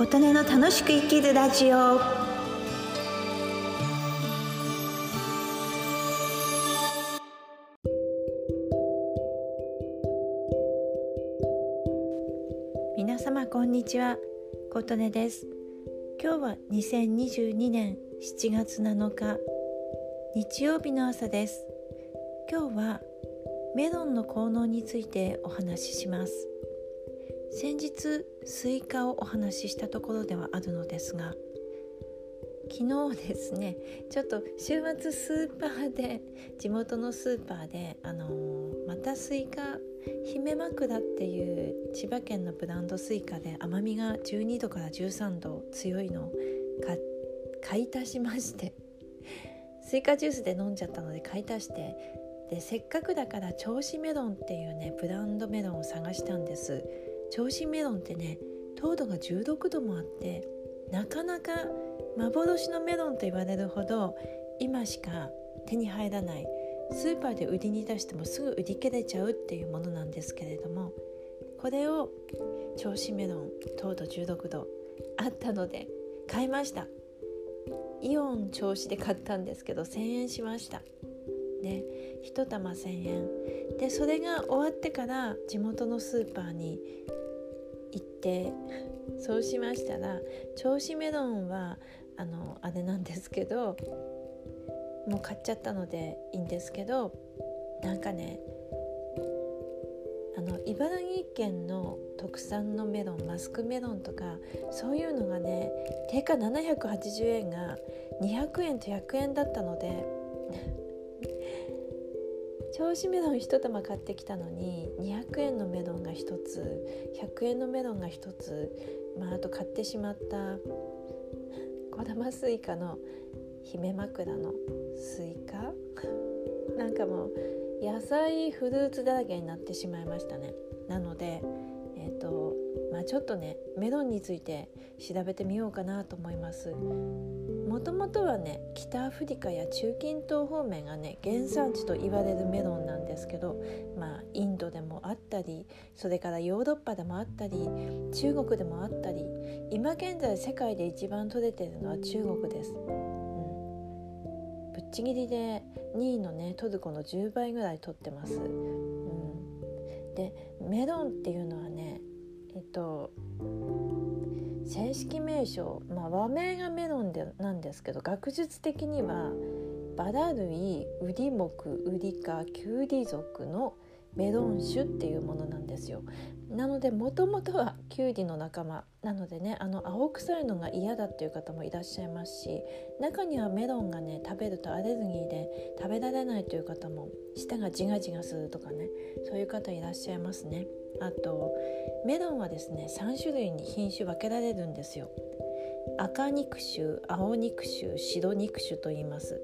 琴音の楽しく生きるラジオ。皆様こんにちは。琴音です。今日は2022年7月7日日曜日の朝です。今日はメロンの効能についてお話しします。先日スイカをお話ししたところではあるのですが昨日ですねちょっと週末スーパーで地元のスーパーであのー、またスイカ姫枕っていう千葉県のブランドスイカで甘みが12度から13度強いのを買い足しましてスイカジュースで飲んじゃったので買い足してでせっかくだから銚子メロンっていうねブランドメロンを探したんです。銚子メロンってね糖度が16度もあってなかなか幻のメロンと言われるほど今しか手に入らないスーパーで売りに出してもすぐ売り切れちゃうっていうものなんですけれどもこれを銚子メロン糖度16度あったので買いました。イオン銚子で買ったんですけど1000円しました。ね1玉1,000円。でそれが終わってから地元のスーパーに行ってそうしましたら銚子メロンはあのあれなんですけどもう買っちゃったのでいいんですけどなんかねあの茨城県の特産のメロンマスクメロンとかそういうのがね定価780円が200円と100円だったので銚子メロン1玉買ってきたのに200円のメロンが1つ100円のメロンが1つ、まあ、あと買ってしまった小玉スイカの姫枕のスイカ？なんかもう野菜フルーツだらけになってしまいましたね。なのでえっ、ー、とまあちょっとねメロンについて調べてみようかなと思います。もともとはね北アフリカや中近東方面がね原産地と言われるメロンなんですけどまあインドでもあったりそれからヨーロッパでもあったり中国でもあったり今現在世界で一番取れてるのは中国です。うん、ぶっちぎりで2位のねトルコの10倍ぐらい取ってます。うん、でメロンっていうのはねえっと正式名称、まあ、和名がメロンでなんですけど学術的にはバラ類ウリ目ウリ科キュウリ属のメロン種っていうものなんですよ。なのでもともとはキュウリの仲間。なのでねあの青臭いのが嫌だっていう方もいらっしゃいますし中にはメロンがね食べるとアレルギーで食べられないという方も舌がジガジガするとかねそういう方いらっしゃいますね。あとメロンはですね3種類に品種分けられるんですよ。赤肉種青肉種白肉種と言います。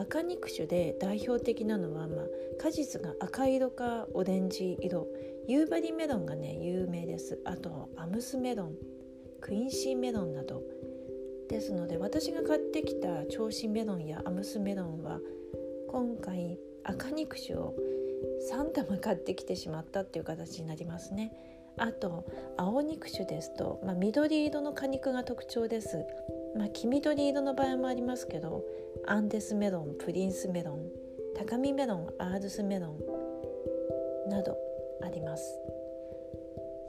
赤肉種で代表的なのは、まあ、果実が赤色かオレンジ色。夕張メロンがね有名です。あとアムスメロン。クインシーメロンなど。ですので私が買ってきた銚子メロンやアムスメロンは今回赤肉種を3玉買ってきてしまったっていう形になりますね。あと青肉種ですと、まあ、緑色の果肉が特徴です、まあ、黄緑色の場合もありますけどアンデスメロンプリンスメロン高見メロンアールスメロンなどあります。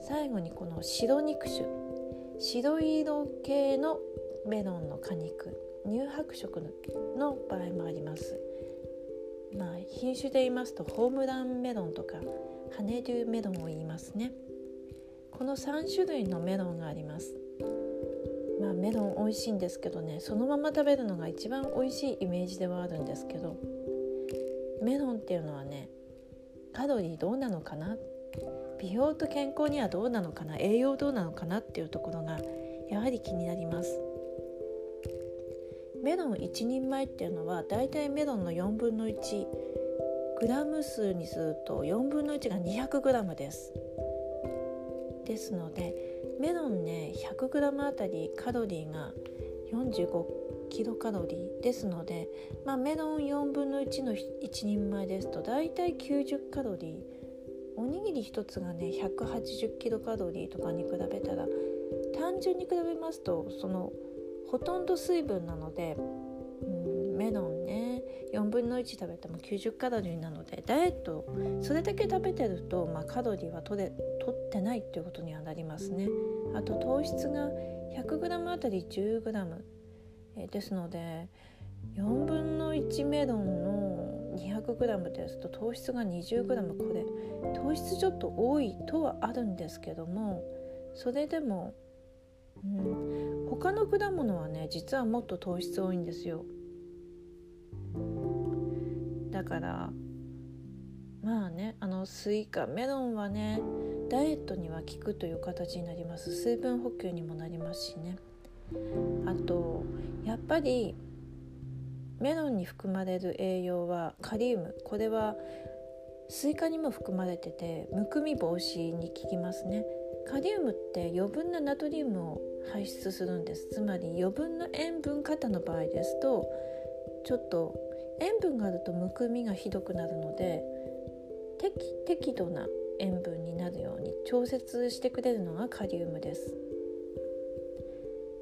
最後にこの白肉種。白色系のメロンの果肉。乳白色の場合もあります。まあ、品種で言いますとホームランメロンとかハネリューメロンを言いますね。この3種類のメロンがあります。まあメロン美味しいんですけどねそのまま食べるのが一番美味しいイメージではあるんですけどメロンっていうのはねカロリーどうなのかな？美容と健康にはどうなのかな？栄養どうなのかなっていうところがやはり気になります。メロン1人前っていうのはだいたいメロンの4分の1グラム数にすると4分の1が200グラムです。ですのでメロンね100グラムあたりカロリーが45キロカロリーですので、まあ、メロン4分の1の1人前ですとだいたい90カロリー。おにぎり1つがね180キロカロリーとかに比べたら単純に比べますとそのほとんど水分なので、うん、メロン4分の1食べても90カロリーなのでダイエットそれだけ食べてると、まあ、カロリーは取れ取ってないっていうことにはなりますね。あと糖質が 100g あたり 10g、えですので4分の1メロンの 200g ですと糖質が 20g これ糖質ちょっと多いとはあるんですけどもそれでも、うん、他の果物はね実はもっと糖質多いんですよ。だからまあねあのスイカメロンはねダイエットには効くという形になります。水分補給にもなりますしね。あとやっぱりメロンに含まれる栄養はカリウム。これはスイカにも含まれててむくみ防止に効きますね。カリウムって余分なナトリウムを排出するんです。つまり余分な塩分過多の場合ですとちょっと塩分があるとむくみがひどくなるので適度な塩分になるように調節してくれるのがカリウムです。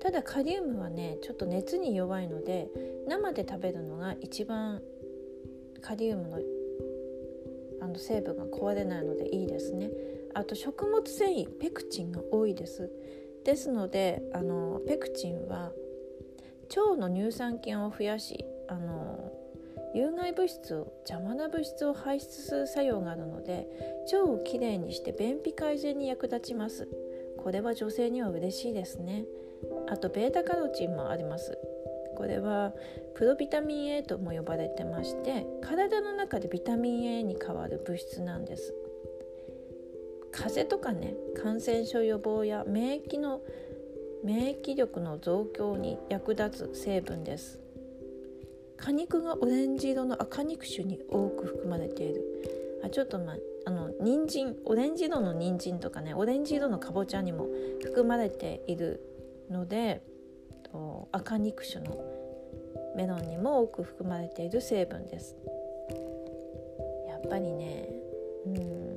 ただカリウムはねちょっと熱に弱いので生で食べるのが一番カリウムのあの成分が壊れないのでいいですね。あと食物繊維ペクチンが多いです。ですのであのペクチンは腸の乳酸菌を増やしあの有害物質を邪魔な物質を排出する作用があるので腸をきれいにして便秘改善に役立ちます。これは女性には嬉しいですね。あとベータカロチンもあります。これはプロビタミン A とも呼ばれてまして体の中でビタミン A に変わる物質なんです。風邪とかね感染症予防や免疫の免疫力の増強に役立つ成分です。果肉がオレンジ色の赤肉種に多く含まれている。あちょっとまあの人参オレンジ色の人参とかねオレンジ色のかぼちゃにも含まれているので赤肉種のメロンにも多く含まれている成分です。やっぱりねうん。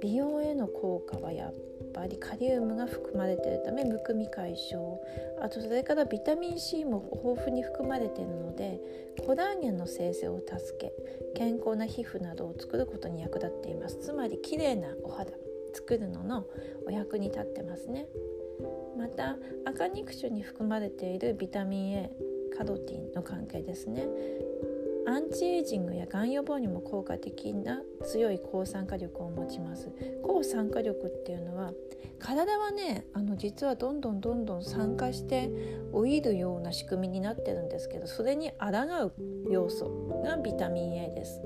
美容への効果はやっぱりカリウムが含まれているためむくみ解消。あとそれからビタミン C も豊富に含まれているのでコラーゲンの生成を助け健康な皮膚などを作ることに役立っています。つまり綺麗なお肌作るののお役に立ってますね。また赤肉種に含まれているビタミン A カロティンの関係ですね。アンチエイジングやがん予防にも効果的な強い抗酸化力を持ちます。抗酸化力っていうのは体はねあの実はどんどんどんどん酸化して老いるような仕組みになってるんですけどそれに抗う要素がビタミン A です。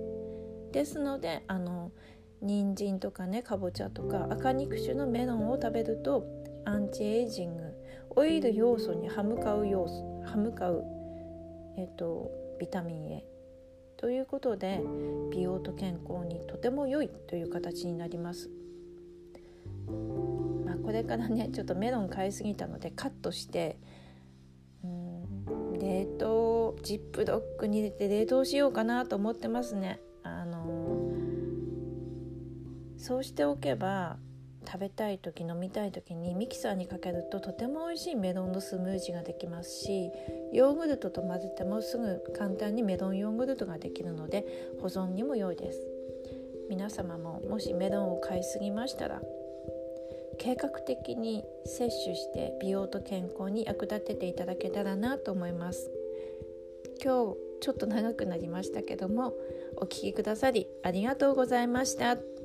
ですのであの人参とかねかぼちゃとか赤肉種のメロンを食べるとアンチエイジングオイル要素に歯向かう要素歯向かうえっとビタミン A ということで美容と健康にとても良いという形になります。まあ、これからねちょっとメロン買いすぎたのでカットしてうん冷凍ジップロックに入れて冷凍しようかなと思ってますね。あのそうしておけば食べたい時飲みたい時にミキサーにかけるととても美味しいメロンのスムージーができますしヨーグルトと混ぜてもすぐ簡単にメロンヨーグルトができるので保存にも良いです皆様ももしメロンを買いすぎましたら計画的に摂取して美容と健康に役立てていただけたらなと思います今日ちょっと長くなりましたけどもお聴きくださりありがとうございました。